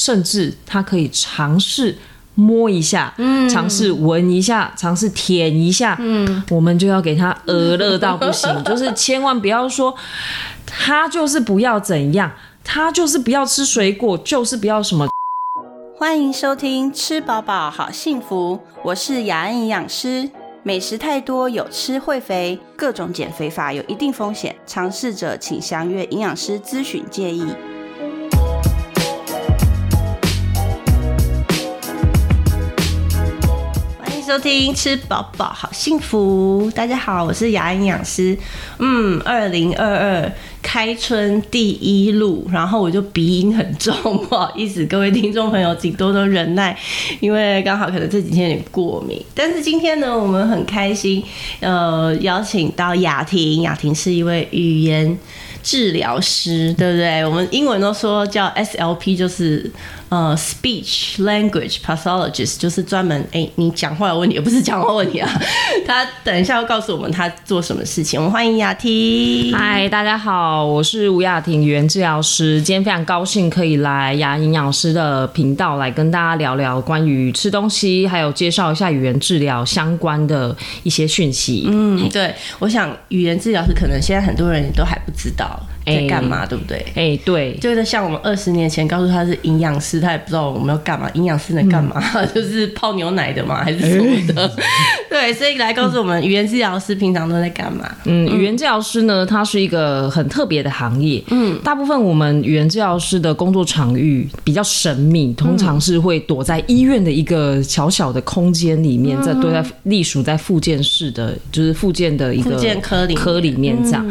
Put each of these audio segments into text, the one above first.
甚至他可以尝试摸一下，嗯，尝试闻一下，尝试舔一下，嗯，我们就要给他鹅乐到不行，就是千万不要说他就是不要怎样，他就是不要吃水果，就是不要什么。欢迎收听《吃饱饱好幸福》，我是雅安营养师。美食太多有吃会肥，各种减肥法有一定风险，尝试者请详阅营养师咨询建议。收听《吃饱饱好幸福》，大家好，我是雅安营养师。嗯，二零二二。开春第一路，然后我就鼻音很重，不好意思，各位听众朋友，请多多忍耐，因为刚好可能这几天有点过敏。但是今天呢，我们很开心，呃，邀请到雅婷，雅婷是一位语言治疗师，对不对？我们英文都说叫 SLP，就是。呃，speech language pathologist 就是专门哎，你讲话有问题，不是讲话问题啊。他等一下要告诉我们他做什么事情。我们欢迎雅婷。嗨，大家好，我是吴雅婷，语言治疗师。今天非常高兴可以来雅营养师的频道来跟大家聊聊关于吃东西，还有介绍一下语言治疗相关的一些讯息。嗯，对，我想语言治疗师可能现在很多人都还不知道。在干嘛，对不对？哎，对，就是像我们二十年前告诉他是营养师，他也不知道我们要干嘛。营养师能干嘛？就是泡牛奶的嘛？还是什么的？对，所以来告诉我们，语言治疗师平常都在干嘛？嗯，语言治疗师呢，它是一个很特别的行业。嗯，大部分我们语言治疗师的工作场域比较神秘，通常是会躲在医院的一个小小的空间里面，在都在隶属在附件室的，就是附件的一个健科里科里面这样。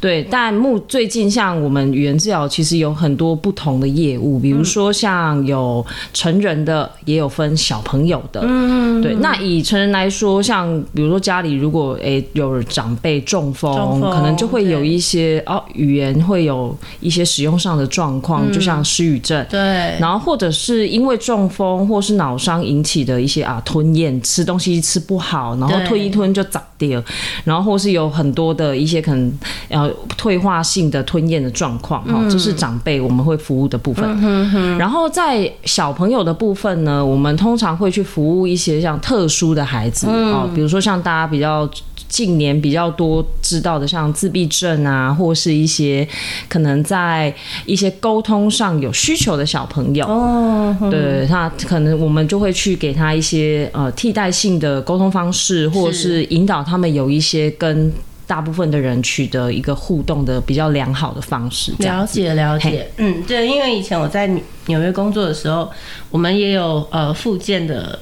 对，但目最近。像我们语言治疗，其实有很多不同的业务，比如说像有成人的，也有分小朋友的。嗯，对。那以成人来说，像比如说家里如果诶有长辈中风，可能就会有一些哦语言会有一些使用上的状况，就像失语症。对。然后或者是因为中风或是脑伤引起的一些啊吞咽，吃东西吃不好，然后吞一吞就长掉，然后或是有很多的一些可能呃退化性的。吞咽的状况，哈，这是长辈我们会服务的部分。然后在小朋友的部分呢，我们通常会去服务一些像特殊的孩子啊，比如说像大家比较近年比较多知道的，像自闭症啊，或是一些可能在一些沟通上有需求的小朋友。哦，对，那可能我们就会去给他一些呃替代性的沟通方式，或者是引导他们有一些跟。大部分的人取得一个互动的比较良好的方式，了解了解，嗯，对，因为以前我在纽约工作的时候，我们也有呃附件的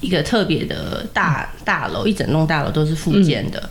一个特别的大大楼，一整栋大楼都是附件的。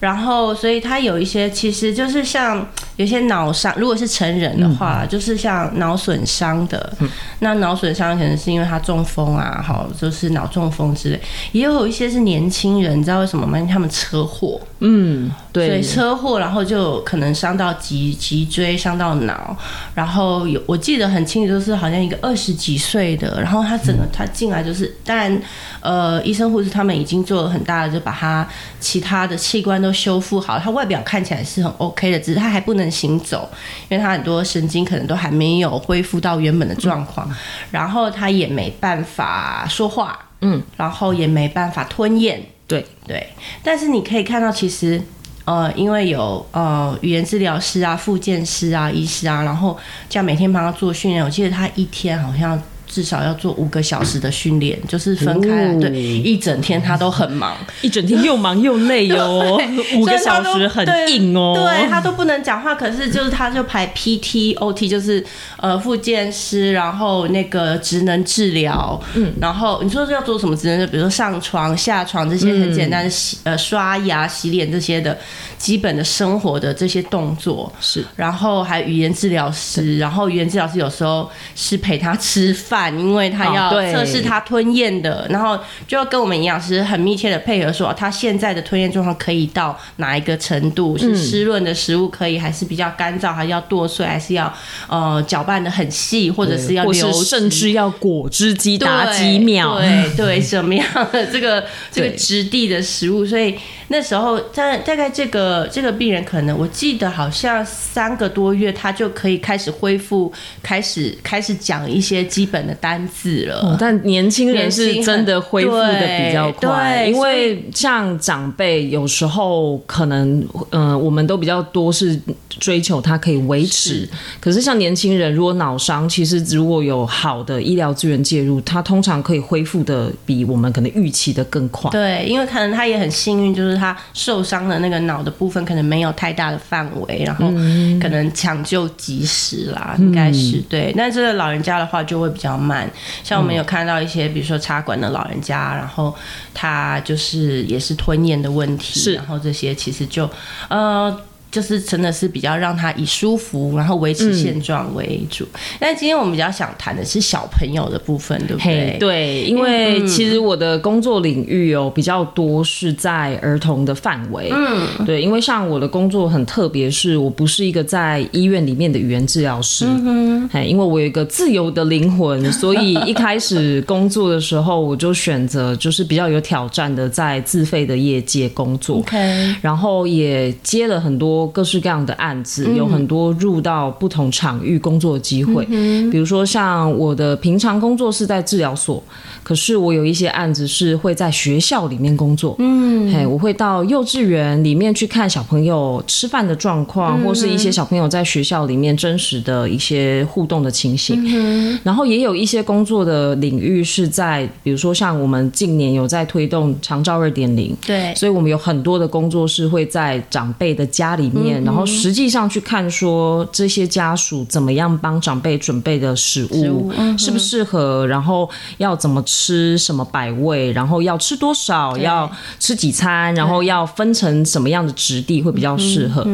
然后，所以他有一些，其实就是像有些脑伤，如果是成人的话，就是像脑损伤的。那脑损伤可能是因为他中风啊，好，就是脑中风之类。也有一些是年轻人，你知道为什么吗？因为他们车祸。嗯，对。所以车祸，然后就可能伤到脊脊椎，伤到脑。然后有，我记得很清楚，就是好像一个二十几岁的，然后他整个他进来就是，当然，呃，医生护士他们已经做了很大的，就把他其他的器官都。都修复好，他外表看起来是很 OK 的，只是他还不能行走，因为他很多神经可能都还没有恢复到原本的状况，然后他也没办法说话，嗯，然后也没办法吞咽，对对。但是你可以看到，其实呃，因为有呃语言治疗师啊、复健师啊、医师啊，然后这样每天帮他做训练，我记得他一天好像。至少要做五个小时的训练，就是分开来，对，一整天他都很忙，一整天又忙又累 哟。五个小时很硬哦，对他都不能讲话，可是就是他就排 PT、OT，就是呃，复健师，然后那个职能治疗，嗯，然后你说要做什么职能？就比如说上床、下床这些很简单的洗呃刷牙、洗脸这些的基本的生活的这些动作是，然后还语言治疗师，然后语言治疗师有时候是陪他吃饭。因为他要测试他吞咽的，然后就要跟我们营养师很密切的配合，说他现在的吞咽状况可以到哪一个程度？是湿润的食物可以，还是比较干燥，还是要剁碎，还是要呃搅拌的很细，或者是要流，甚至要果汁机打几秒？对对，什么样的这个这个质地的食物？所以那时候大大概这个这个病人可能我记得好像三个多月，他就可以开始恢复，开始开始讲一些基本的单字了。哦，但年轻人是真的恢复的比较快，对因为像长辈有时候可能，嗯、我们都比较多是追求他可以维持，可是像年轻人如果脑伤，其实如果有好的医疗资源介入，他通常可以恢复的比我们可能预期的更快。对，因为可能他也很幸运，就是他受伤的那个脑的部分可能没有太大的范围，然后嗯可能抢救及时啦，应该是对。但这个老人家的话就会比较慢，像我们有看到一些，比如说插管的老人家，然后他就是也是吞咽的问题，是然后这些其实就呃。就是真的是比较让他以舒服，然后维持现状为主。但今天我们比较想谈的是小朋友的部分，对不对？对，因为其实我的工作领域哦比较多是在儿童的范围，嗯，对，因为像我的工作很特别，是我不是一个在医院里面的语言治疗师，嗯哼，因为我有一个自由的灵魂，所以一开始工作的时候，我就选择就是比较有挑战的，在自费的业界工作。OK，然后也接了很多各式各样的案子，有很多入到不同场域工作的机会。嗯比如说像我的平常工作是在治疗所，可是我有一些案子是会在学校里面工作。嗯，嘿，我会到幼稚园里面去看小朋友吃饭的状况，或是一些小朋友在学校里面真实的一些互动的情形。然后也有一些工作的领域是在，比如说像我们近年有在推动长照二点零，对，所以我们有很多的工作是会在长辈的家里面，然后实际上去看说这些家属怎么样帮长辈准备的食物，适不适合，然后要怎么吃，什么百味，然后要吃多少，要吃几餐，然后要分成什么样的质地会比较适合。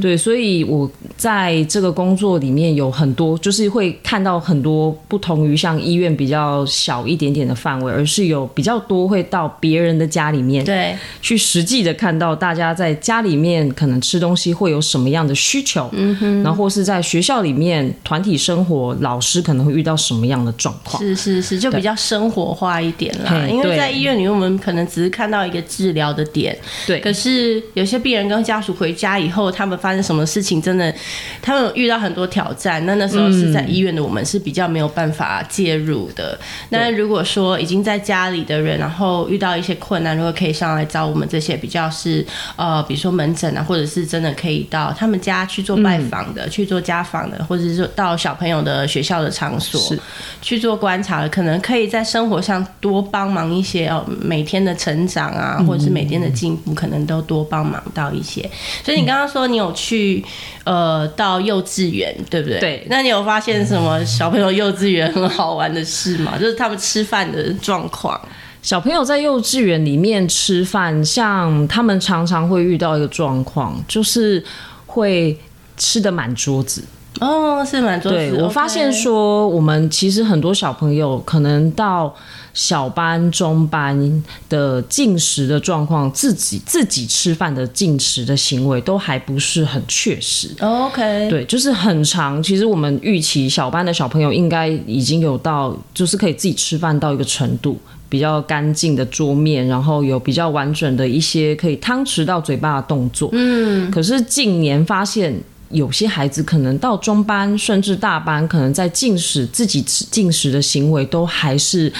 对，所以我在这个工作里面有很多，就是会看到很多不同于像医院比较小一点点的范围，而是有比较多会到别人的家里面，对，去实际的看到大家在家里面可能吃东西会有什么样的需求，嗯哼，然后或是在学校里面团体生活，老师可能会遇到什么样的状况。是是是，就比较生活化一点啦。因为在医院里面，我们可能只是看到一个治疗的点，对可是有些病人跟家属回家以后，他们发生什么事情，真的他们遇到很多挑战。那那时候是在医院的，我们是比较没有办法介入的。那如果说已经在家里的人，然后遇到一些困难，如果可以上来找我们这些比较是呃，比如说门诊啊，或者是真的可以到他们家去做拜访的，去做家访的，或者是说到小朋友的学校的场所去做观察的，可能可以在生活上多帮忙一些哦，每天的成长啊，或者是每天的进步，可能都多帮忙到一些。所以你刚刚说你有去呃到幼稚园，对不对？对那你有发现什么小朋友幼稚园很好玩的事吗？就是他们吃饭的状况。小朋友在幼稚园里面吃饭，像他们常常会遇到一个状况，就是会吃的满桌子。哦，是满桌子。对我发现说，我们其实很多小朋友可能到小班、中班的进食的状况，自己自己吃饭的进食的行为都还不是很确实。OK，对，就是很长。其实我们预期小班的小朋友应该已经有到，就是可以自己吃饭到一个程度，比较干净的桌面，然后有比较完整的一些可以汤匙到嘴巴的动作。嗯，可是近年发现。有些孩子可能到中班甚至大班，可能在进食自己吃进食的行为都还是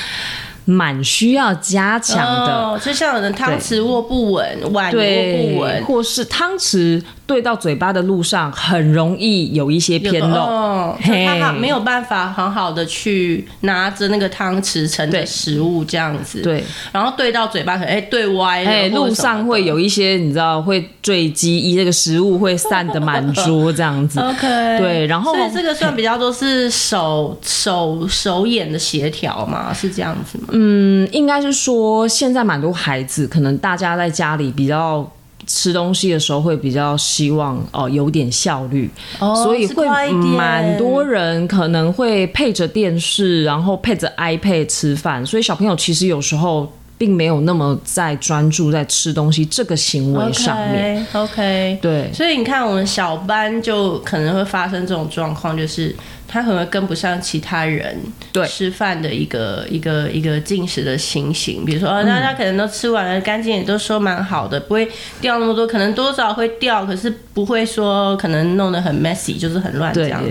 蛮需要加强的。哦，就像有人汤匙握不稳，碗握对不，稳，或是汤匙对到嘴巴的路上，很容易有一些偏漏。哦，就嘿他没有办法很好的去拿着那个汤匙盛着食物这样子，，对，然后对到嘴巴可能哎对歪了，哎，路上会有一些你知道会坠机，一这个食物会散的满桌这样子。OK，对然后所以这个算比较多是手手手眼的协调嘛，是这样子吗？嗯，应该是说现在蛮多孩子，可能大家在家里比较。吃东西的时候会比较希望哦有点效率，哦所以会蛮多人可能会配着电视，然后配着 iPad 吃饭，所以小朋友其实有时候并没有那么在专注在吃东西这个行为上面。OK，, 对，所以你看，我们小班就可能会发生这种状况，就是他可能会跟不上其他人对吃饭的一个一个一个进食的情形。比如说，哦，那他可能都吃完了，干净也都收蛮好的，不会掉那么多，可能多少会掉，可是不会说可能弄得很 messy，就是很乱这样。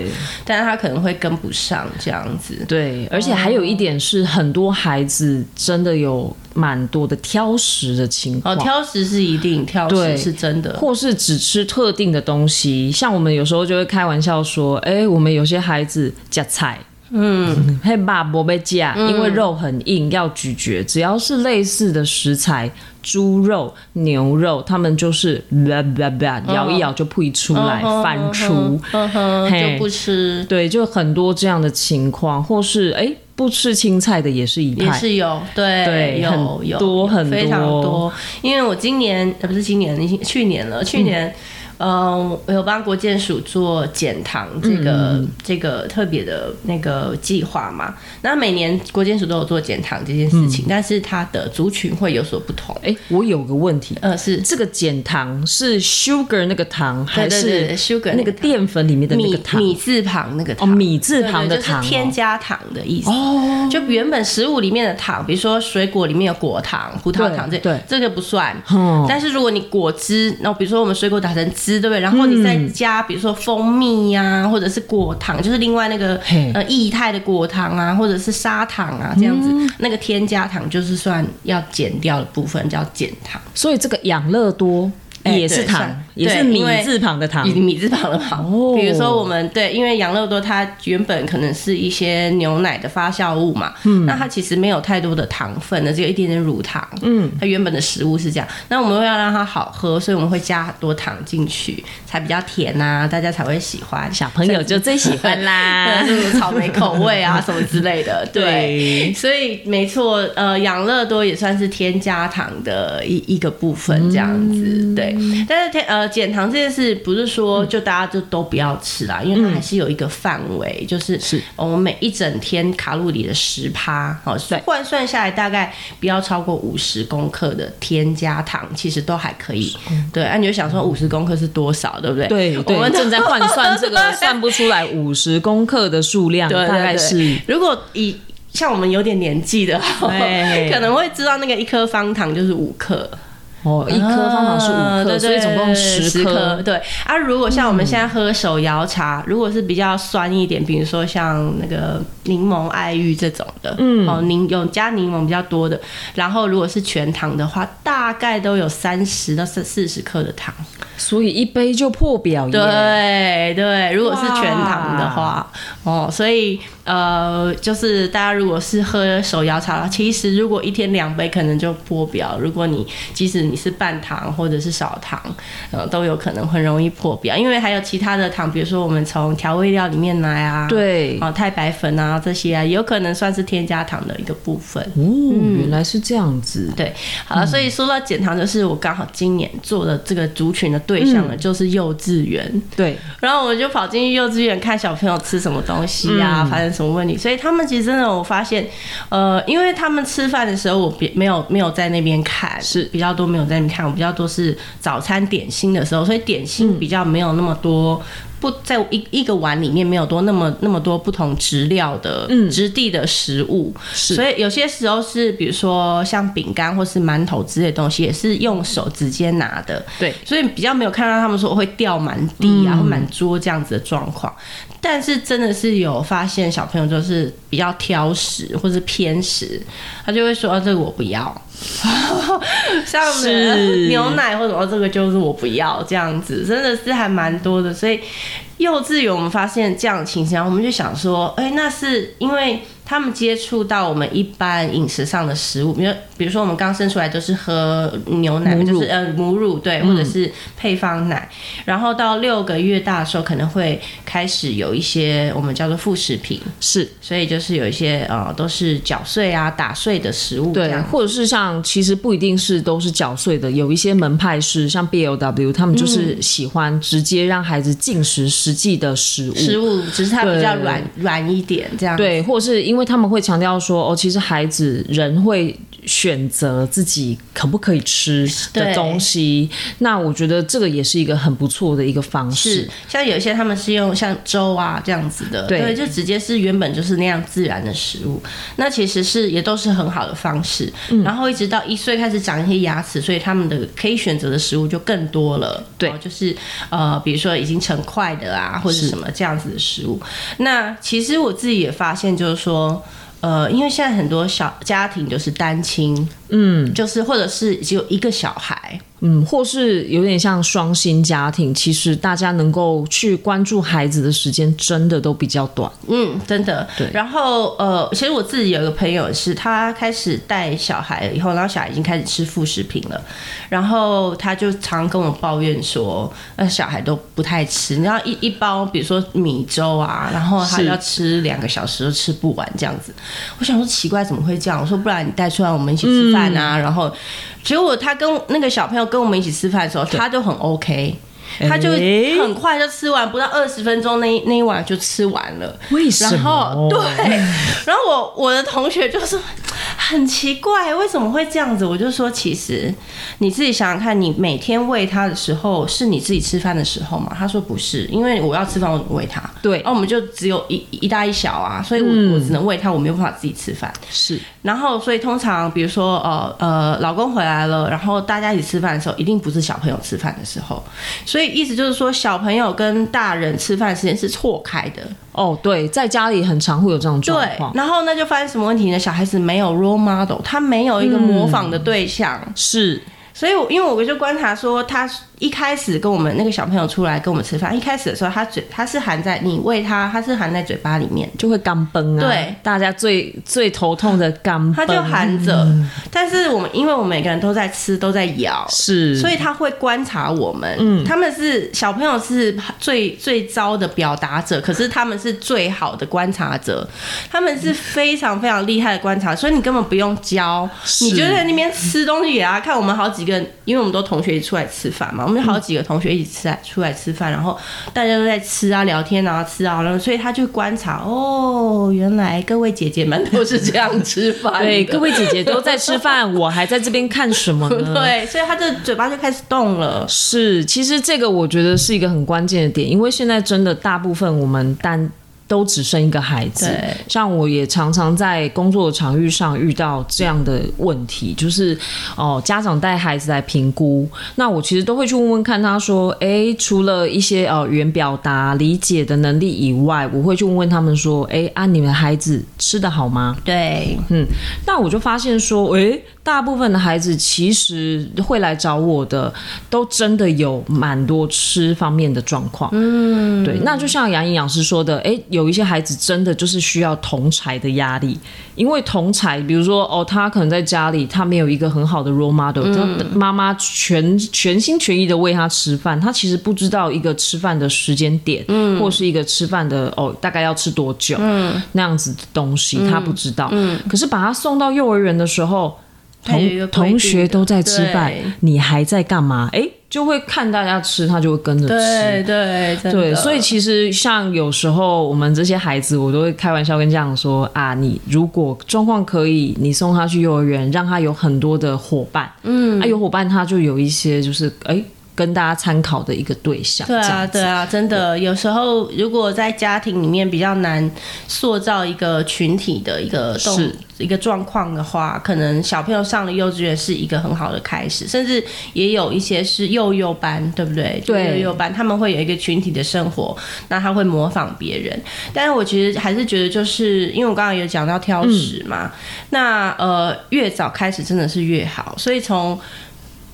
但是他可能会跟不上这样子。对，而且还有一点是，很多孩子真的有蛮多的挑食的情况哦，挑食是一定，挑食是真的。或是只吃特定的东西，像我们有时候就会开玩笑说，哎、我们有些孩子夹菜，嗯，嘿爸不被夹，因为肉很硬要咀嚼，只要是类似的食材，猪肉、牛肉，他们就是叭叭叭咬一咬就吐出来，翻出，就不吃，对，就很多这样的情况，或是哎、不吃青菜的也是一也，是有，对，有有多很多。非常多多。因为我今年呃不是今年，已经去年了，去年。嗯呃，我有帮国建署做减糖这个、嗯这个特别的那个计划嘛。那每年国建署都有做减糖这件事情，但是它的族群会有所不同。哎、我有个问题，呃，是这个减糖是 sugar 那个糖，还是 sugar 那个淀粉里面的那米个糖？米字旁那个哦，糖。米字旁的就是添哦。加糖的意思。哦，就原本食物里面的糖，比如说水果里面有果糖、葡萄糖这对对这个不算。嗯但是如果你果汁，那比如说我们水果打成汁，对不对？然后你再加比如说蜂蜜呀、或者是果糖，就是另外那个呃液态的果糖啊，或者是砂糖啊这样子，那个添加糖就是算要减掉的部分，叫减糖。所以这个养乐多哎也是糖，也是米字旁的糖。米字旁的糖。哦比如说我们对，因为养乐多它原本可能是一些牛奶的发酵物嘛，嗯，那它其实没有太多的糖分的，只有一点点乳糖，嗯，它原本的食物是这样。那我们为了让它好喝，所以我们会加很多糖进去，才比较甜呐、大家才会喜欢。小朋友就最喜欢啦。草莓口味啊什么之类的，对，对所以没错，呃，养乐多也算是添加糖的一一个部分，这样子，对。但是添呃减糖这件事不是说就大家就都不要吃啦，因为它还是有一个范围，就是是。我们每一整天卡路里的十趴，好算，换算下来大概不要超过五十公克的添加糖，其实都还可以。对，啊，你就想说五十公克是多少，对不对？对我们，正在换算这个，算不出来五十公克的数量，大概是如果以像我们有点年纪的，对 可能会知道那个一颗方糖就是五克，哦，一颗方糖是五克，啊对对所以总共十十颗。对啊，如果像我们现在喝手摇茶，如果是比较酸一点，比如说像那个柠檬爱玉这种的，嗯，哦，柠有加柠檬比较多的，然后如果是全糖的话，大概都有三十到四四十克的糖。所以一杯就破表耶。对对，如果是全糖的话，哦，所以呃，就是大家如果是喝手摇茶，其实如果一天两杯可能就破表。如果你即使你是半糖或者是少糖，呃，都有可能很容易破表，因为还有其他的糖，比如说我们从调味料里面来啊，对啊，太白粉啊这些啊，也有可能算是添加糖的一个部分。哦，原来是这样子。对，好了，所以说到减糖，就是我刚好今年做的这个族群的对象呢，就是幼稚园。对，然后我就跑进去幼稚园看小朋友吃什么东西啊，发生什么问题。所以他们其实真的，我发现，呃，因为他们吃饭的时候，我别没有没有在那边看，是比较多没有在那边看，我比较多是早餐点心的时候，所以点心比较没有那么多。不在一一个碗里面没有多那么那么多不同质料的质地的食物，是。所以有些时候是比如说像饼干或是馒头之类的东西，也是用手直接拿的，对。所以比较没有看到他们说会掉满地啊，或满桌这样子的状况。但是真的是有发现小朋友就是比较挑食或是偏食，他就会说、啊、这个我不要，像是牛奶或者哦这个就是我不要这样子，真的是还蛮多的。所以幼稚园我们发现这样的情形，我们就想说，哎、那是因为。他们接触到我们一般饮食上的食物，比如比如说我们刚生出来都是喝牛奶，就是呃母乳对，或者是配方奶，然后到六个月大的时候可能会开始有一些我们叫做副食品，是。所以就是有一些呃都是搅碎啊打碎的食物对，或者是像其实不一定是都是搅碎的，有一些门派是像 BLW，他们就是喜欢直接让孩子进食实际的食物。食物只是它比较软软一点这样。对，或是因为他们会强调说，哦，其实孩子人会选择自己可不可以吃的东西。那我觉得这个也是一个很不错的一个方式是。像有一些他们是用像粥啊这样子的，对就直接是原本就是那样自然的食物，那其实是也都是很好的方式。嗯然后一直到一岁开始长一些牙齿，所以他们的可以选择的食物就更多了。对哦就是呃，比如说已经成块的啊，或者是什么这样子的食物。那其实我自己也发现，就是说。呃，因为现在很多小家庭都是单亲，嗯，就是或者是只有一个小孩，嗯，或是有点像双薪家庭，其实大家能够去关注孩子的时间真的都比较短。嗯，真的。对然后呃，其实我自己有一个朋友是，他开始带小孩了以后，然后小孩已经开始吃副食品了，然后他就常跟我抱怨说，那，小孩都不太吃，你要一一包，比如说米粥啊，然后他要吃两个小时都吃不完这样子。我想说奇怪，怎么会这样？我说不然你带出来我们一起吃饭啊，然后结果他跟那个小朋友跟我们一起吃饭的时候，他就很 OK。他就很快就吃完，不到二十分钟那一那一碗就吃完了。为什然后么？对，然后我我的同学就说很奇怪，为什么会这样子？我就说，其实你自己想想看，你每天喂他的时候，是你自己吃饭的时候吗？他说不是，因为我要吃饭，我怎么喂他？对然后我们就只有一一大一小啊，所以我、我只能喂他，我没有办法自己吃饭。是然后，所以通常比如说，呃呃，老公回来了，然后大家一起吃饭的时候，一定不是小朋友吃饭的时候。所以意思就是说，小朋友跟大人吃饭时间是错开的。哦，对，在家里很常会有这种状对况，。然后那就发生什么问题呢？小孩子没有 role model，他没有一个模仿的对象。是所以我，因为我就观察说，他一开始跟我们那个小朋友出来跟我们吃饭，一开始的时候，他嘴他是含在你喂他，他是含在嘴巴里面，就会干崩啊。对，大家最最头痛的干崩，他就含着。但是我们因为我们每个人都在吃，都在咬，是，所以他会观察我们。嗯，他们是小朋友是最最糟的表达者，可是他们是最好的观察者，他们是非常非常厉害的观察，所以你根本不用教，你就在那边吃东西给他看。我们好几个，因为我们都同学一起出来吃饭嘛，我们好几个同学一起吃来出来吃饭，然后大家都在吃啊、聊天啊、吃啊，然后所以他就观察哦，原来各位姐姐们都是这样吃饭，对 各位姐姐都在吃饭，我还在这边看什么呢？对，所以他的嘴巴就开始动了。是，其实这个我觉得是一个很关键的点，因为现在真的大部分我们单都只生一个孩子，像我也常常在工作的场域上遇到这样的问题，就是哦，家长带孩子来评估，那我其实都会去问问看他说，诶，除了一些呃语言表达、理解的能力以外，我会去问问他们说，诶，啊，你们的孩子吃的好吗？对，嗯，那我就发现说，诶，大部分的孩子其实会来找我的，都真的有蛮多吃方面的状况。嗯，对。那就像杨营养师说的，诶，有一些孩子真的就是需要同才的压力，因为同才，比如说哦，他可能在家里他没有一个很好的 role model，、他妈妈全全心全意的喂他吃饭，他其实不知道一个吃饭的时间点，嗯，或是一个吃饭的哦，大概要吃多久，嗯，那样子的东西他不知道，嗯，可是把他送到幼儿园的时候。同同学都在吃饭，你还在干嘛？哎，就会看大家吃，他就会跟着吃。对对对，所以其实像有时候我们这些孩子，我都会开玩笑跟家长说啊，你如果状况可以，你送他去幼儿园，让他有很多的伙伴，嗯，啊，有伙伴他就有一些就是哎。跟大家参考的一个对象，对啊，对啊，真的，有时候如果在家庭里面比较难塑造一个群体的一个动是一个状况的话，可能小朋友上了幼稚园是一个很好的开始，甚至也有一些是幼幼班，对不对？对幼幼班他们会有一个群体的生活，那他会模仿别人。但是我其实还是觉得，就是因为我刚刚有讲到挑食嘛，那呃越早开始真的是越好，所以从。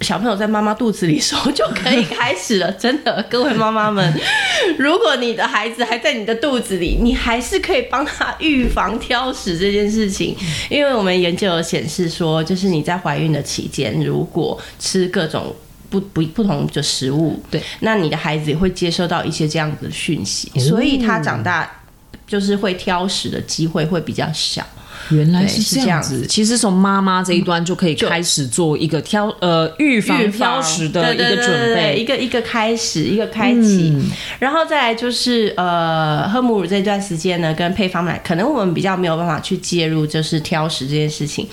小朋友在妈妈肚子里的时候就可以开始了，真的，各位妈妈们，如果你的孩子还在你的肚子里，你还是可以帮他预防挑食这件事情，因为我们研究有显示说，就是你在怀孕的期间，如果吃各种不不不同的食物，对，那你的孩子也会接收到一些这样子的讯息，所以他长大就是会挑食的机会会比较小。原来是这样子，其实从妈妈这一端就可以开始做一个挑呃预防挑食的一个准对对一备。个一个开始，一个开启，嗯然后再来就是呃，喝母乳这段时间呢，跟配方奶，可能我们比较没有办法去介入，就是挑食这件事情，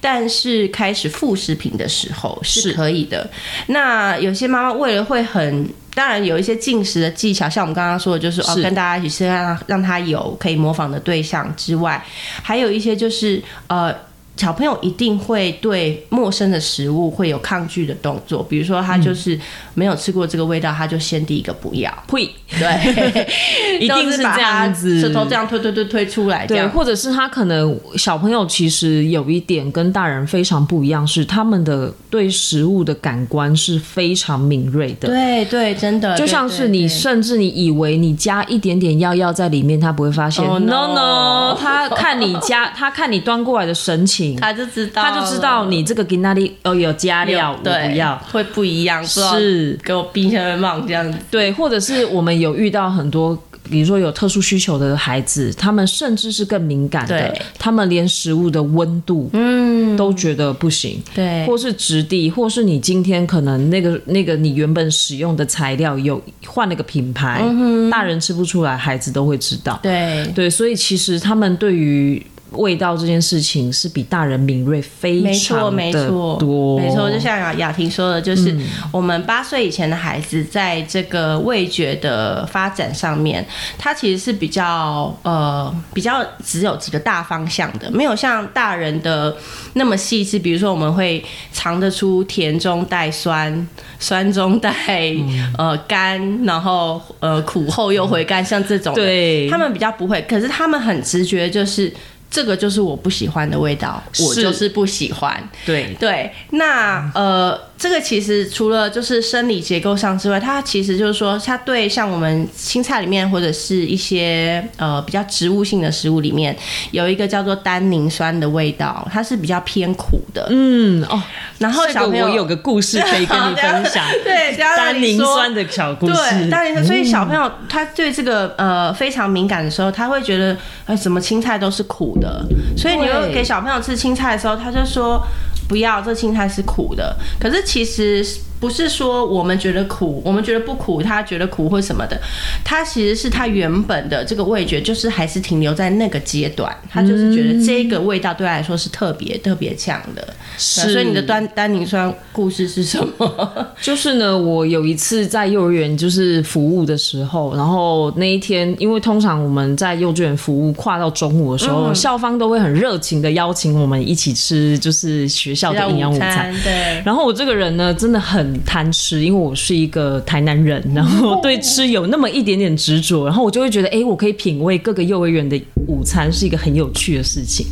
但是开始副食品的时候是是可以的。那有些妈妈为了会很。当然有一些进食的技巧，像我们刚刚说的，就是哦，跟大家一起吃，让让他有可以模仿的对象之外，还有一些就是呃，小朋友一定会对陌生的食物会有抗拒的动作，比如说他就是没有吃过这个味道，他就先第一个不要，呸，对，一定是这样子，舌头这样推推推推出来，这对，或者是他可能小朋友其实有一点跟大人非常不一样，是他们的对食物的感官是非常敏锐的。对对，真的，就像是你，甚至你以为你加一点点药药在里面，他不会发现。Oh, no no，他看你加，他看你端过来的神情，他就知道，他就知道你这个给那里哦有加料，我对不要。会不一样，是，给我冰下面放这样子，对，或者是我们有遇到很多，比如说有特殊需求的孩子，他们甚至是更敏感的，他们连食物的温度，嗯，都觉得不行。对，或是质地，或是你今天可能那个那个你原本使用的材料有换了个品牌，大人吃不出来，孩子都会知道。对。对，所以其实他们对于味道这件事情是比大人敏锐非没错，常的没错，多，没错。就像雅雅婷说的，就是嗯我们八岁以前的孩子，在这个味觉的发展上面，他其实是比较呃比较只有几个大方向的，没有像大人的那么细致。比如说，我们会尝得出甜中带酸，酸中带嗯呃甘，然后呃苦后又回甘，像这种对他们比较不会，可是他们很直觉，就是这个就是我不喜欢的味道，我就是不喜欢。对对，那呃，这个其实除了就是生理结构上之外，它其实就是说，它对像我们青菜里面或者是一些呃比较植物性的食物里面，有一个叫做单宁酸的味道，它是比较偏苦的。嗯哦，然后小朋友我有个故事可以跟你分享，对，单宁酸的小故事，对，单宁酸，所以小朋友他对这个呃非常敏感的时候，他会觉得哎，什么青菜都是苦的，所以你对。会给小朋友吃青菜的时候，他就说不要，这青菜是苦的。可是其实不是说我们觉得苦，我们觉得不苦，他觉得苦或什么的，他其实是他原本的这个味觉就是还是停留在那个阶段，他就是觉得这个味道对他来说是特别特别强的。是所以你的单单宁酸故事是什么？就是呢，我有一次在幼儿园就是服务的时候，然后那一天，因为通常我们在幼稚园服务跨到中午的时候，校方都会很热情的邀请我们一起吃，就是学校的营养午餐。对。然后我这个人呢，真的很贪吃，因为我是一个台南人，然后对吃有那么一点点执着，然后我就会觉得，哎，我可以品味各个幼儿园的午餐是一个很有趣的事情。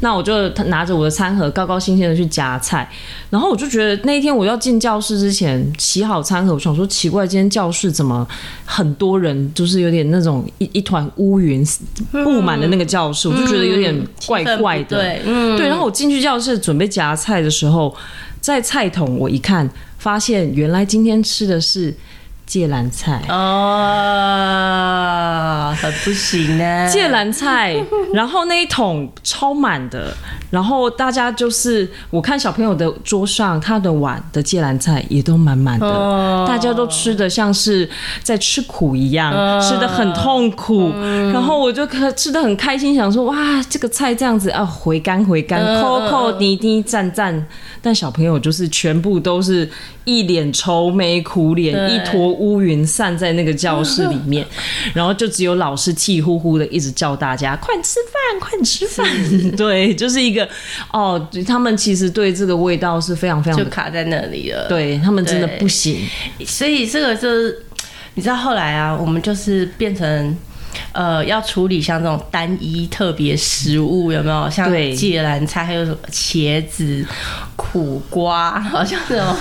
那我就拿着我的餐盒，高高兴兴的去夹菜，然后我就觉得那一天我要进教室之前洗好餐盒，我想说奇怪，今天教室怎么很多人，就是有点那种一一团乌云布满的那个教室，我就觉得有点怪怪的。对，嗯，对，然后我进去教室准备夹菜的时候，在菜桶我一看，发现原来今天吃的是芥蓝菜。哦，很不行呢。芥蓝菜，然后那一桶超满的，然后大家就是我看小朋友的桌上，他的碗的芥蓝菜也都满满的，哦大家都吃的像是在吃苦一样，嗯吃的很痛苦，然后我就可吃的很开心，想说哇，这个菜这样子啊，回甘回甘，嗯扣扣滴滴赞赞，但小朋友就是全部都是一脸愁眉苦脸，一坨乌云散在那个教室里面，然后就只有老师气呼呼的一直叫大家 快吃饭，快吃饭。对，就是一个哦，他们其实对这个味道是非常非常，就卡在那里了。，对他们真的不行。所以这个就是，你知道后来啊，我们就是变成。呃，要处理像这种单一特别食物，有没有？像芥蓝菜，还有什么茄子、苦瓜，好像这种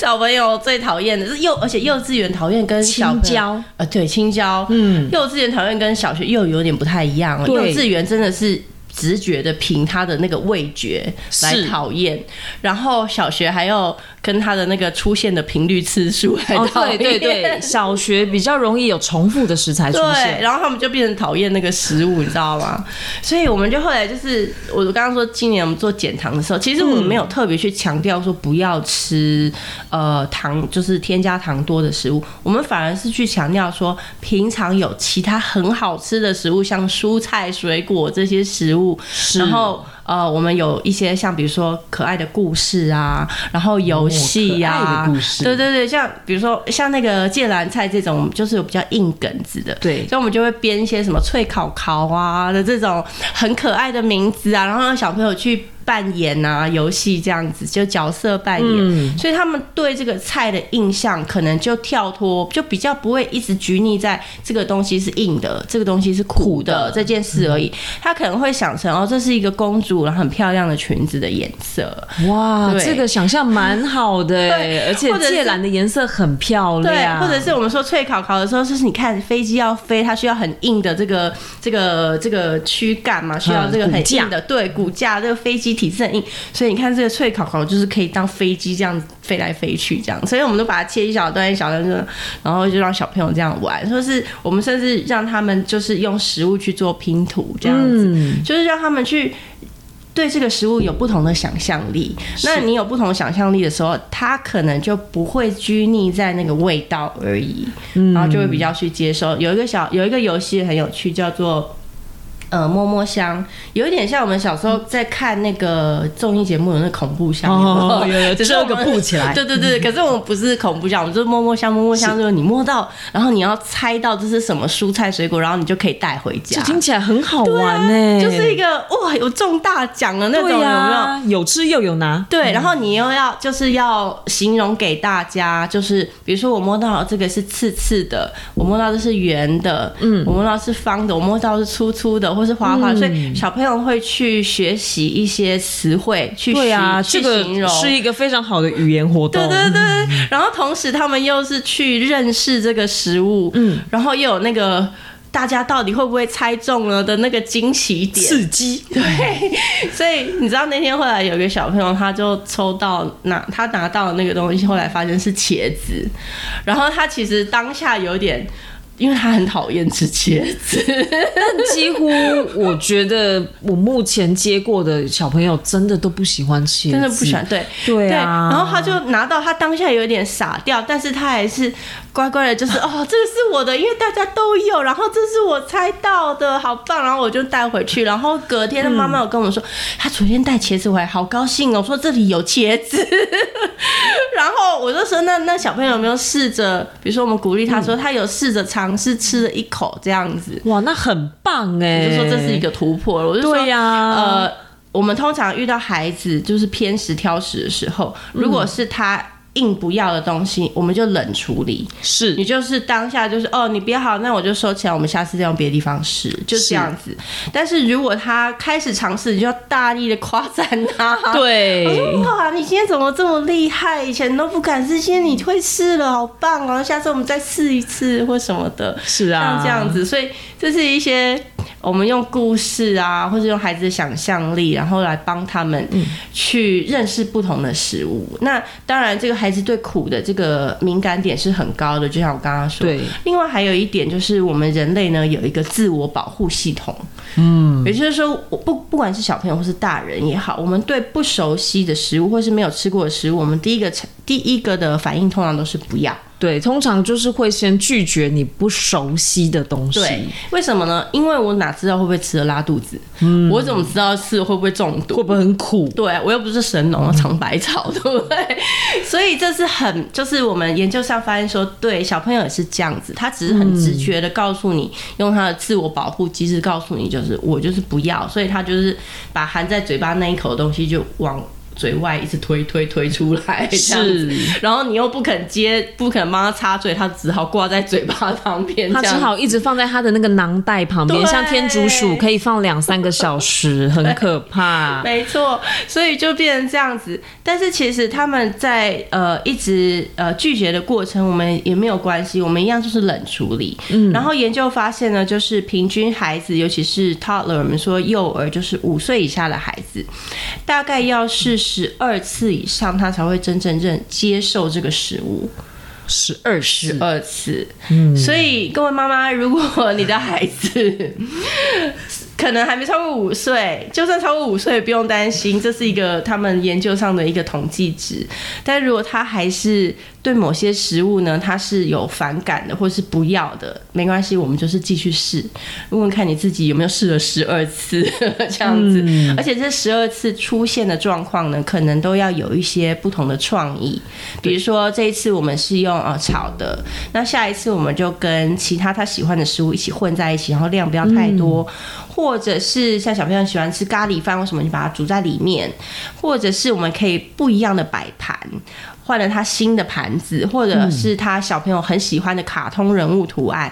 小朋友最讨厌的是幼，而且幼稚园讨厌跟小青椒，呃，对，青椒，嗯，幼稚园讨厌跟小学又有点不太一样哦。幼稚园真的是直觉的凭他的那个味觉来讨厌，然后小学还要跟他的那个出现的频率次数来讨厌。对对对，小学比较容易有重复的食材出现，对，然后他们就变成讨厌那个食物，你知道吗？所以我们就后来就是我刚刚说，今年我们做减糖的时候，其实我们没有特别去强调说不要吃呃糖，就是添加糖多的食物，我们反而是去强调说，平常有其他很好吃的食物，像蔬菜、水果这些食物，然后。呃，我们有一些像比如说可爱的故事啊，然后游戏呀，对对对，像比如说像那个芥蓝菜这种，就是有比较硬梗子的，对，所以我们就会编一些什么脆烤烤啊的这种很可爱的名字啊，然后让小朋友去。扮演啊，游戏这样子就角色扮演，所以他们对这个菜的印象可能就跳脱，就比较不会一直拘泥在这个东西是硬的，这个东西是苦的这件事而已。他可能会想成哦，这是一个公主，然后很漂亮的裙子的颜色。哇，这个想象蛮好的，对而且芥蓝的颜色很漂亮。对，或者是我们说脆烤烤的时候，就是你看飞机要飞，它需要很硬的这个这个这个躯干嘛，需要这个很硬的对骨架，这个飞机。体质很硬，所以你看这个脆烤烤就是可以当飞机这样飞来飞去这样，所以我们都把它切一小段一小段，然后就让小朋友这样玩，说是我们甚至让他们就是用食物去做拼图这样子，就是让他们去对这个食物有不同的想象力。那你有不同想象力的时候，他可能就不会拘泥在那个味道而已，然后就会比较去接受。有一个小有一个游戏很有趣，叫做。呃，摸摸香有一点像我们小时候在看那个综艺节目的那恐怖箱，哦，有有 遮个布起来。对对对，可是我们不是恐怖箱，我们就是摸摸箱，摸摸箱就是你摸到，然后你要猜到这是什么蔬菜水果，然后你就可以带回家。听起来很好玩呢，就是一个哇，有中大奖的那种，有没有？有吃又有拿。对，然后你又要就是要形容给大家，就是比如说我摸到这个是刺刺的，我摸到的是圆的，嗯，我摸到是方的，我摸到是粗粗的。或是花花，所以小朋友会去学习一些词汇，去对啊，这个是一个非常好的语言活动。对对对，然后同时他们又是去认识这个食物，嗯，然后又有那个大家到底会不会猜中了的那个惊喜点刺激。对，所以你知道那天后来有个小朋友，他就抽到拿他拿到那个东西，后来发现是茄子，然后他其实当下有点。因为他很讨厌吃茄子，但几乎我觉得我目前接过的小朋友真的都不喜欢茄子，真的不喜欢。对。对啊，然后他就拿到，他当下有点傻掉，但是他还是乖乖的，就是哦，这个是我的，因为大家都有，然后这是我猜到的，好棒，然后我就带回去，然后隔天的妈妈有跟我们说，他昨天带茄子回来，好高兴哦，说这里有茄子，然后我就说，那那小朋友有没有试着，比如说我们鼓励他说，他有试着尝。试吃了一口这样子，哇，那很棒哎！就说这是一个突破了。我就说呀，呃，我们通常遇到孩子就是偏食挑食的时候，如果是他。硬不要的东西，我们就冷处理。是你就是当下就是哦，你别好，那我就收起来，我们下次再用别的地方试，就这样子。但是如果他开始尝试，你就要大力的夸赞他。对，哇，你今天怎么这么厉害？以前都不敢试，今天你会试了，好棒哦！下次我们再试一次或什么的。是啊，像这样子，所以这是一些。我们用故事啊，或者用孩子的想象力，然后来帮他们去认识不同的食物。那当然，这个孩子对苦的这个敏感点是很高的，就像我刚刚说。对。另外还有一点就是，我们人类呢有一个自我保护系统。嗯。也就是说，不不管是小朋友或是大人也好，我们对不熟悉的食物或是没有吃过的食物，我们第一个第一个的反应通常都是不要。对，通常就是会先拒绝你不熟悉的东西。对，为什么呢？因为我哪知道会不会吃了拉肚子？嗯，我怎么知道吃会不会中毒？会不会很苦？对我又不是神农尝百草，对不对？所以这是很，就是我们研究上发现说，对小朋友也是这样子，他只是很直觉的告诉你，用他的自我保护机制告诉你，就是我就是不要，所以他就是把含在嘴巴那一口的东西就往。嘴外一直推推推出来，是，然后你又不肯接，不肯帮他擦嘴，他只好挂在嘴巴旁边，他只好一直放在他的那个囊袋旁边，像天竺鼠可以放两三个小时，很可怕。没错，所以就变成这样子。但是其实他们在呃一直呃拒绝的过程，我们也没有关系，我们一样就是冷处理。嗯，然后研究发现呢，就是平均孩子，尤其是 toddler，我们说幼儿，就是五岁以下的孩子，大概要是。十二次以上，他才会真正认接受这个食物。十二十二次，嗯，所以各位妈妈，如果你的孩子。可能还没超过五岁，就算超过五岁，不用担心，这是一个他们研究上的一个统计值。但如果他还是对某些食物呢，他是有反感的，或是不要的，没关系，我们就是继续试，问问看你自己有没有试了十二次 这样子。而且这十二次出现的状况呢，可能都要有一些不同的创意。比如说这一次我们是用呃炒的，那下一次我们就跟其他他喜欢的食物一起混在一起，然后量不要太多。或者是像小朋友喜欢吃咖喱饭，为什么你把它煮在里面？或者是我们可以不一样的摆盘，换了他新的盘子，或者是他小朋友很喜欢的卡通人物图案，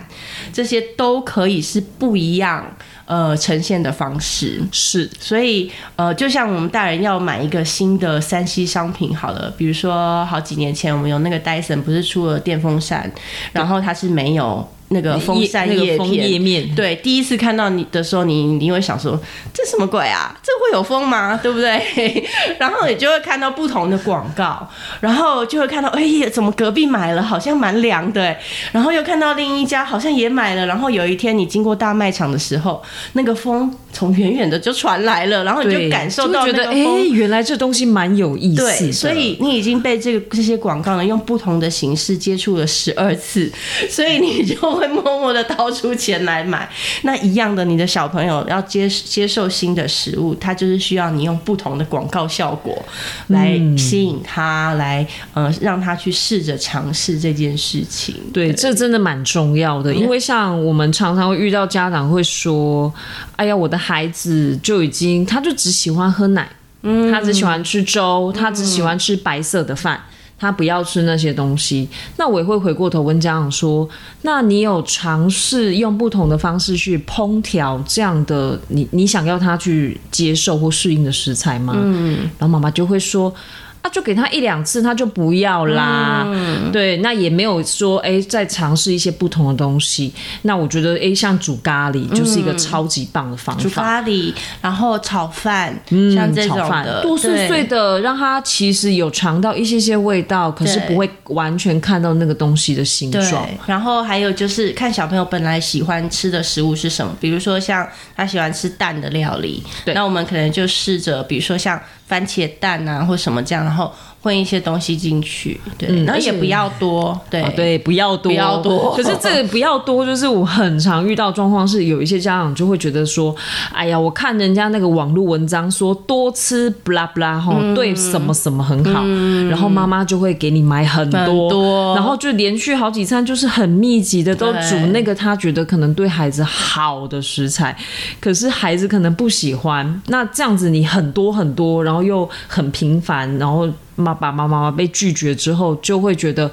这些都可以是不一样呃呈现的方式。是，所以呃，就像我们大人要买一个新的三 C 商品好了，比如说好几年前我们有那个戴森不是出了电风扇，然后它是没有。那个风扇叶片，对，第一次看到你的时候，你你会想说这什么鬼啊？这会有风吗？对不对？然后你就会看到不同的广告，然后就会看到，哎呀，怎么隔壁买了好像蛮凉的？然后又看到另一家好像也买了，然后有一天你经过大卖场的时候，那个风从远远的就传来了，然后你就感受到觉得，哎，原来这东西蛮有意思。对，所以你已经被这个这些广告呢用不同的形式接触了十二次，所以你就。会默默的掏出钱来买，那一样的，你的小朋友要接接受新的食物，他就是需要你用不同的广告效果来吸引他，来呃让他去试着尝试这件事情。对，这真的蛮重要的，因为像我们常常会遇到家长会说：“哎呀，我的孩子就已经，他就只喜欢喝奶，嗯，他只喜欢吃粥，他只喜欢吃白色的饭。”他不要吃那些东西，那我也会回过头问家长说：那你有尝试用不同的方式去烹调这样的你你想要他去接受或适应的食材吗？嗯，然后妈妈就会说。啊，就给他一两次，他就不要啦。嗯对，那也没有说哎，再尝试一些不同的东西。那我觉得哎，像煮咖喱就是一个超级棒的方法。煮咖喱，然后炒饭，像这种的，多碎碎的，让他其实有尝到一些些味道，可是不会完全看到那个东西的形状。然后还有就是看小朋友本来喜欢吃的食物是什么，比如说像他喜欢吃蛋的料理，那我们可能就试着，比如说像。番茄蛋啊，或什么这样，然后混一些东西进去，对，然后也不要多，对对，不要多，不要多。可是这个不要多，就是我很常遇到状况是，有一些家长就会觉得说，哎呀，我看人家那个网络文章说多吃不啦不啦，哈，对什么什么很好，然后妈妈就会给你买很多，然后就连续好几餐就是很密集的都煮那个他觉得可能对孩子好的食材，可是孩子可能不喜欢，那这样子你很多很多，然后。又很频繁，然后。妈爸妈妈被拒绝之后，就会觉得，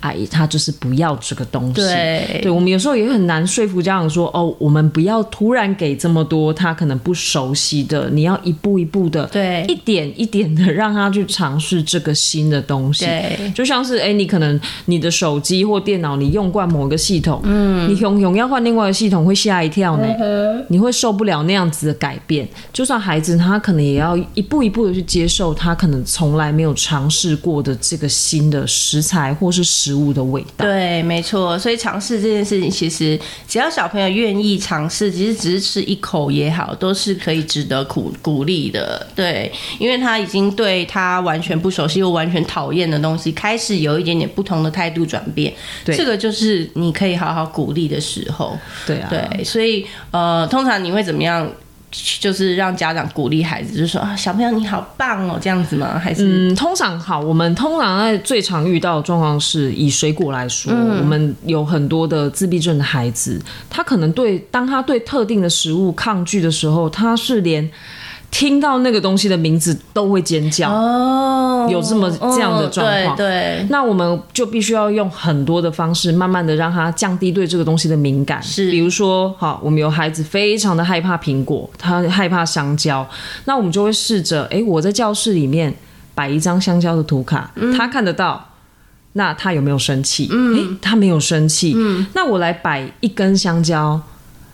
哎，他就是不要这个东西。对，对我们有时候也很难说服家长说，哦，我们不要突然给这么多他可能不熟悉的，你要一步一步的，对，一点一点的让他去尝试这个新的东西。对，就像是，哎，你可能你的手机或电脑你用惯某一个系统，嗯，你永永要换另外一个系统会吓一跳呢，你会受不了那样子的改变。就算孩子他可能也要一步一步的去接受，他可能从来没有。尝试过的这个新的食材或是食物的味道，对，没错。所以尝试这件事情，其实只要小朋友愿意尝试，其实只是吃一口也好，都是可以值得鼓鼓励的。对，因为他已经对他完全不熟悉又完全讨厌的东西，开始有一点点不同的态度转变。对，这个就是你可以好好鼓励的时候。对啊，对，所以呃，通常你会怎么样？就是让家长鼓励孩子，就说啊，小朋友你好棒哦，这样子吗？还是嗯，通常好，我们通常在最常遇到的状况是以水果来说，我们有很多的自闭症的孩子，他可能对当他对特定的食物抗拒的时候，他是连。听到那个东西的名字都会尖叫哦，有这么这样的状况。对，那我们就必须要用很多的方式，慢慢的让他降低对这个东西的敏感。是，比如说，好，我们有孩子非常的害怕苹果，他害怕香蕉，那我们就会试着，哎，我在教室里面摆一张香蕉的图卡，他看得到，那他有没有生气？嗯，他没有生气。嗯，那我来摆一根香蕉，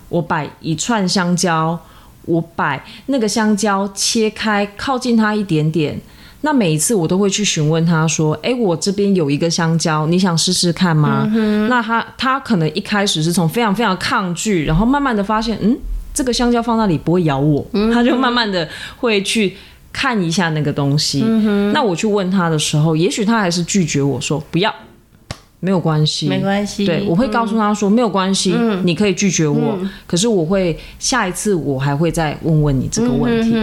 我摆一串香蕉。我把那个香蕉切开，靠近它一点点，那每一次我都会去询问他说：“哎，我这边有一个香蕉，你想试试看吗？”那他他可能一开始是从非常非常抗拒，然后慢慢的发现，嗯，这个香蕉放那里不会咬我，他就慢慢的会去看一下那个东西。那我去问他的时候，也许他还是拒绝我说不要。没有关系，没关系。对，我会告诉他说没有关系，你可以拒绝我，可是我会下一次我还会再问问你这个问题。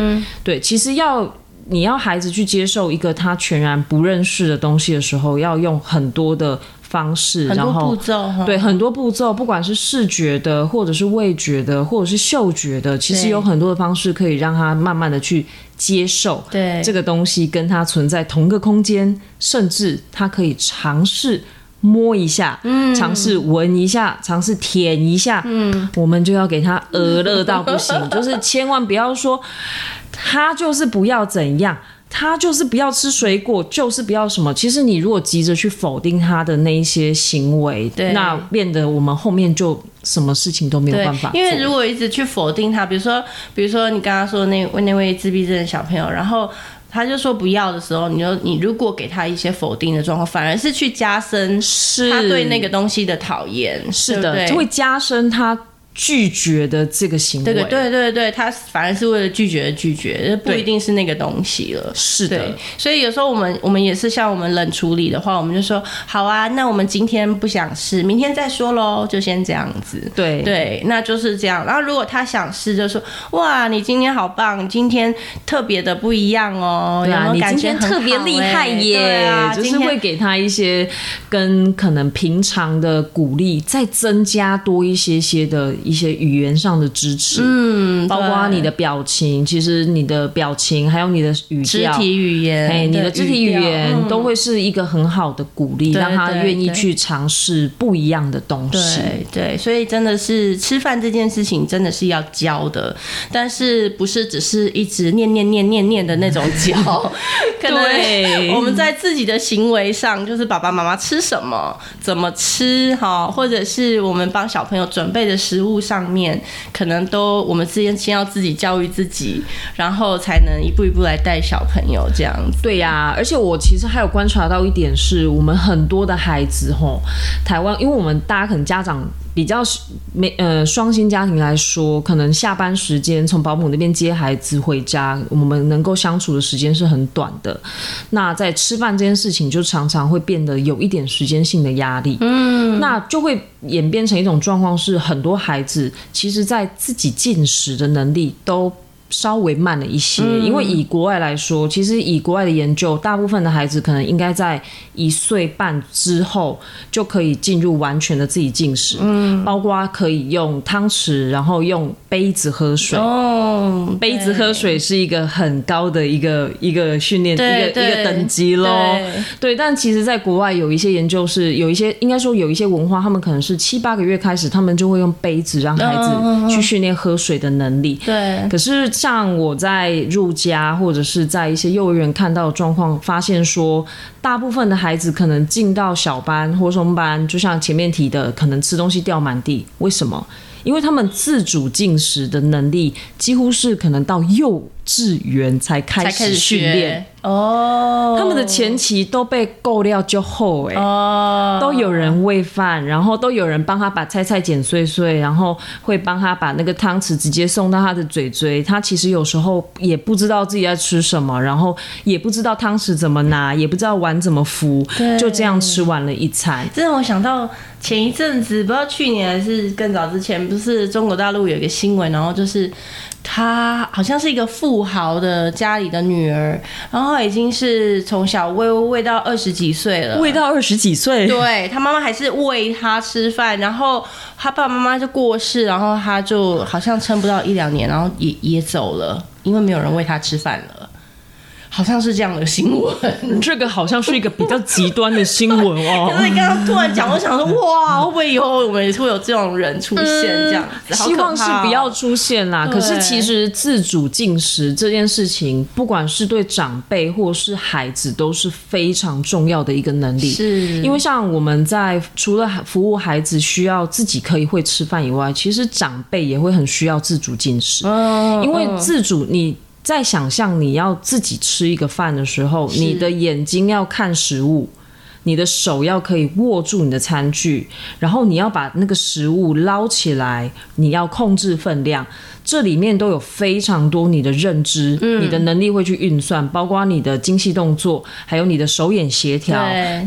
对，其实要你要孩子去接受一个他全然不认识的东西的时候，要用很多的方式，然后步骤，对，很多步骤，不管是视觉的，或者是味觉的，或者是嗅觉的，其实有很多的方式可以让他慢慢的去接受对这个东西跟他存在同个空间，甚至他可以尝试。摸一下，尝试闻一下，尝试舔一下，嗯，我们就要给他鹅乐到不行，就是千万不要说他就是不要怎样，他就是不要吃水果，就是不要什么。其实你如果急着去否定他的那一些行为，那变得我们后面就什么事情都没有办法。因为如果一直去否定他，比如说，比如说你刚刚说那那位自闭症的小朋友，然后。他就说不要的时候，你就你如果给他一些否定的状况，反而是去加深他对那个东西的讨厌，是的，就会加深他。拒绝的这个行为，对对对对他反而是为了拒绝而拒绝，不一定是那个东西了。是的，所以有时候我们我们也是像我们冷处理的话，我们就说好啊，那我们今天不想试，明天再说喽，就先这样子。对对，那就是这样。然后如果他想试，就说哇，你今天好棒，今天特别的不一样哦，对啊，你今天特别厉害耶，就是会给他一些跟可能平常的鼓励，再增加多一些些的。一些语言上的支持，嗯，包括你的表情，其实你的表情还有你的语、肢体语言，哎，你的肢体语言都会是一个很好的鼓励，让他愿意去尝试不一样的东西。对对，所以真的是吃饭这件事情真的是要教的，但是不是只是一直念念念念念的那种教？可能我们在自己的行为上，就是爸爸妈妈吃什么、怎么吃，哈，或者是我们帮小朋友准备的食物。上面可能都我们之间先要自己教育自己，然后才能一步一步来带小朋友这样。对呀，而且我其实还有观察到一点，是我们很多的孩子吼，台湾，因为我们大家可能家长。比较没呃双薪家庭来说，可能下班时间从保姆那边接孩子回家，我们能够相处的时间是很短的。那在吃饭这件事情，就常常会变得有一点时间性的压力。嗯，那就会演变成一种状况，是很多孩子其实在自己进食的能力都。稍微慢了一些，因为以国外来说，其实以国外的研究，大部分的孩子可能应该在一岁半之后就可以进入完全的自己进食，嗯，包括可以用汤匙，然后用杯子喝水。哦，杯子喝水是一个很高的一个一个训练，一个一个等级喽。对，但其实，在国外有一些研究是有一些，应该说有一些文化，他们可能是七八个月开始，他们就会用杯子让孩子去训练喝水的能力。对，可是。像我在入家或者是在一些幼儿园看到的状况，发现说，大部分的孩子可能进到小班或中班，就像前面提的，可能吃东西掉满地。为什么？因为他们自主进食的能力，几乎是可能到幼稚园才开始训练。哦，他们的前期都被够料就厚哎，哦，都有人喂饭，然后都有人帮他把菜菜剪碎碎，然后会帮他把那个汤匙直接送到他的嘴嘴。他其实有时候也不知道自己在吃什么，然后也不知道汤匙怎么拿，也不知道碗怎么扶，就这样吃完了一餐。这让我想到前一阵子，不知道去年还是更早之前，不是中国大陆有一个新闻，然后就是。她好像是一个富豪的家里的女儿，然后已经是从小喂喂到二十几岁了，喂到二十几岁，对她妈妈还是喂她吃饭，然后她爸爸妈妈就过世，然后她就好像撑不到一两年，然后也也走了，因为没有人喂她吃饭了。好像是这样的新闻，这个好像是一个比较极端的新闻哦。可是你刚刚突然讲，我想说，哇，会不会以后我们也会有这种人出现？这样，希望是不要出现啦。可是其实自主进食这件事情，不管是对长辈或是孩子，都是非常重要的一个能力。是，因为像我们在除了服务孩子需要自己可以会吃饭以外，其实长辈也会很需要自主进食。因为自主你。在想象你要自己吃一个饭的时候，你的眼睛要看食物。你的手要可以握住你的餐具，然后你要把那个食物捞起来，你要控制分量，这里面都有非常多你的认知，你的能力会去运算，包括你的精细动作，还有你的手眼协调，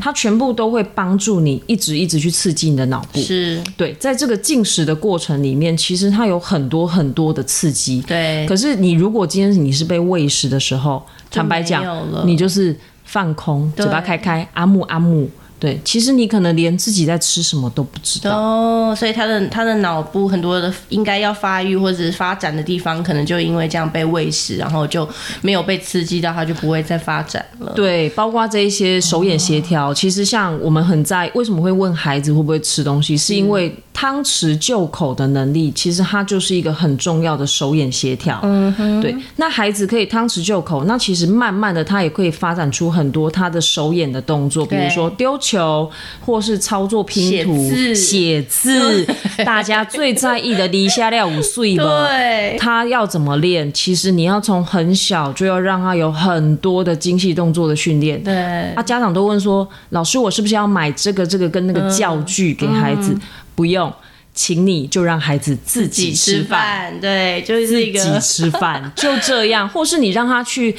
它全部都会帮助你一直一直去刺激你的脑部。是对，在这个进食的过程里面，其实它有很多很多的刺激。对，可是你如果今天你是被喂食的时候，坦白讲，你就是。放空，嘴巴开开，阿木阿木。对，其实你可能连自己在吃什么都不知道哦，所以他的他的脑部很多的应该要发育或者是发展的地方，可能就因为这样被喂食，然后就没有被刺激到，他就不会再发展了。对，包括这一些手眼协调，其实像我们很在为什么会问孩子会不会吃东西，是因为汤匙就口的能力，其实它就是一个很重要的手眼协调。嗯哼，对，那孩子可以汤匙就口，那其实慢慢的他也可以发展出很多他的手眼的动作，比如说丢。球，或是操作拼图、写字，大家最在意的离下料五岁吧？对，他要怎么练？其实你要从很小就要让他有很多的精细动作的训练。对，啊，家长都问说，老师，我是不是要买这个、这个跟那个教具给孩子？不用，请你就让孩子自己吃饭。对，就是一个自己吃饭，就这样，或是你让他去。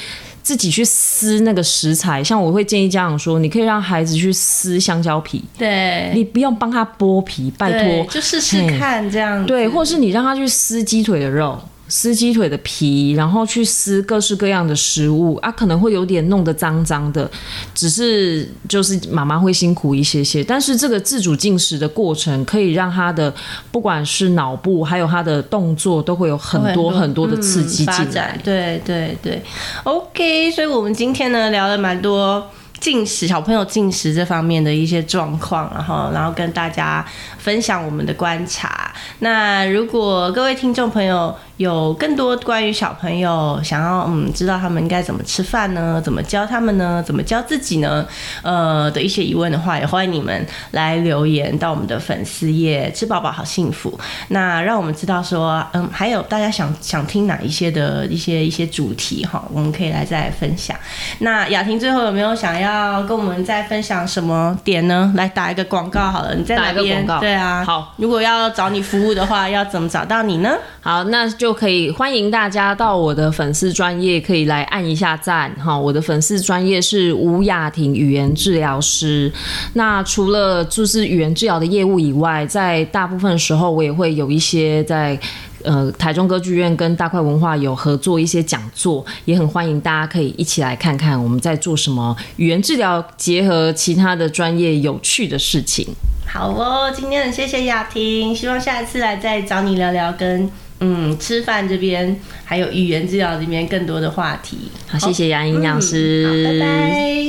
自己去撕那个食材，像我会建议家长说，你可以让孩子去撕香蕉皮，对，你不用帮他剥皮，拜托，就试试看这样，对，或是你让他去撕鸡腿的肉。撕鸡腿的皮，然后去撕各式各样的食物啊，可能会有点弄得脏脏的，只是就是妈妈会辛苦一些些，但是这个自主进食的过程可以让他的不管是脑部还有他的动作都会有很多很多的刺激进来。对对对，OK，所以我们今天呢聊了蛮多。进食小朋友进食这方面的一些状况，然后然后跟大家分享我们的观察。那如果各位听众朋友有更多关于小朋友想要嗯知道他们应该怎么吃饭呢？怎么教他们呢？怎么教自己呢？呃的一些疑问的话，也欢迎你们来留言到我们的粉丝页“吃饱饱好幸福”。那让我们知道说嗯还有大家想想听哪一些的一些一些主题哈，我们可以来再来分享。那雅婷最后有没有想要？跟我们再分享什么点呢？来打一个广告好了，你在哪边？对啊，好。如果要找你服务的话，要怎么找到你呢？好，那就就可以欢迎大家到我的粉丝专业，可以来按一下赞哈。我的粉丝专业是吴雅婷语言治疗师。那除了就是语言治疗的业务以外，在大部分时候我也会有一些在。呃，台中歌剧院跟大块文化有合作一些讲座，也很欢迎大家可以一起来看看我们在做什么语言治疗结合其他的专业有趣的事情。好哦，今天很谢谢雅婷，希望下一次来再找你聊聊跟嗯吃饭这边还有语言治疗这边更多的话题。好，谢谢杨营养师，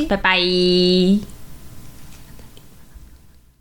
拜拜，拜拜。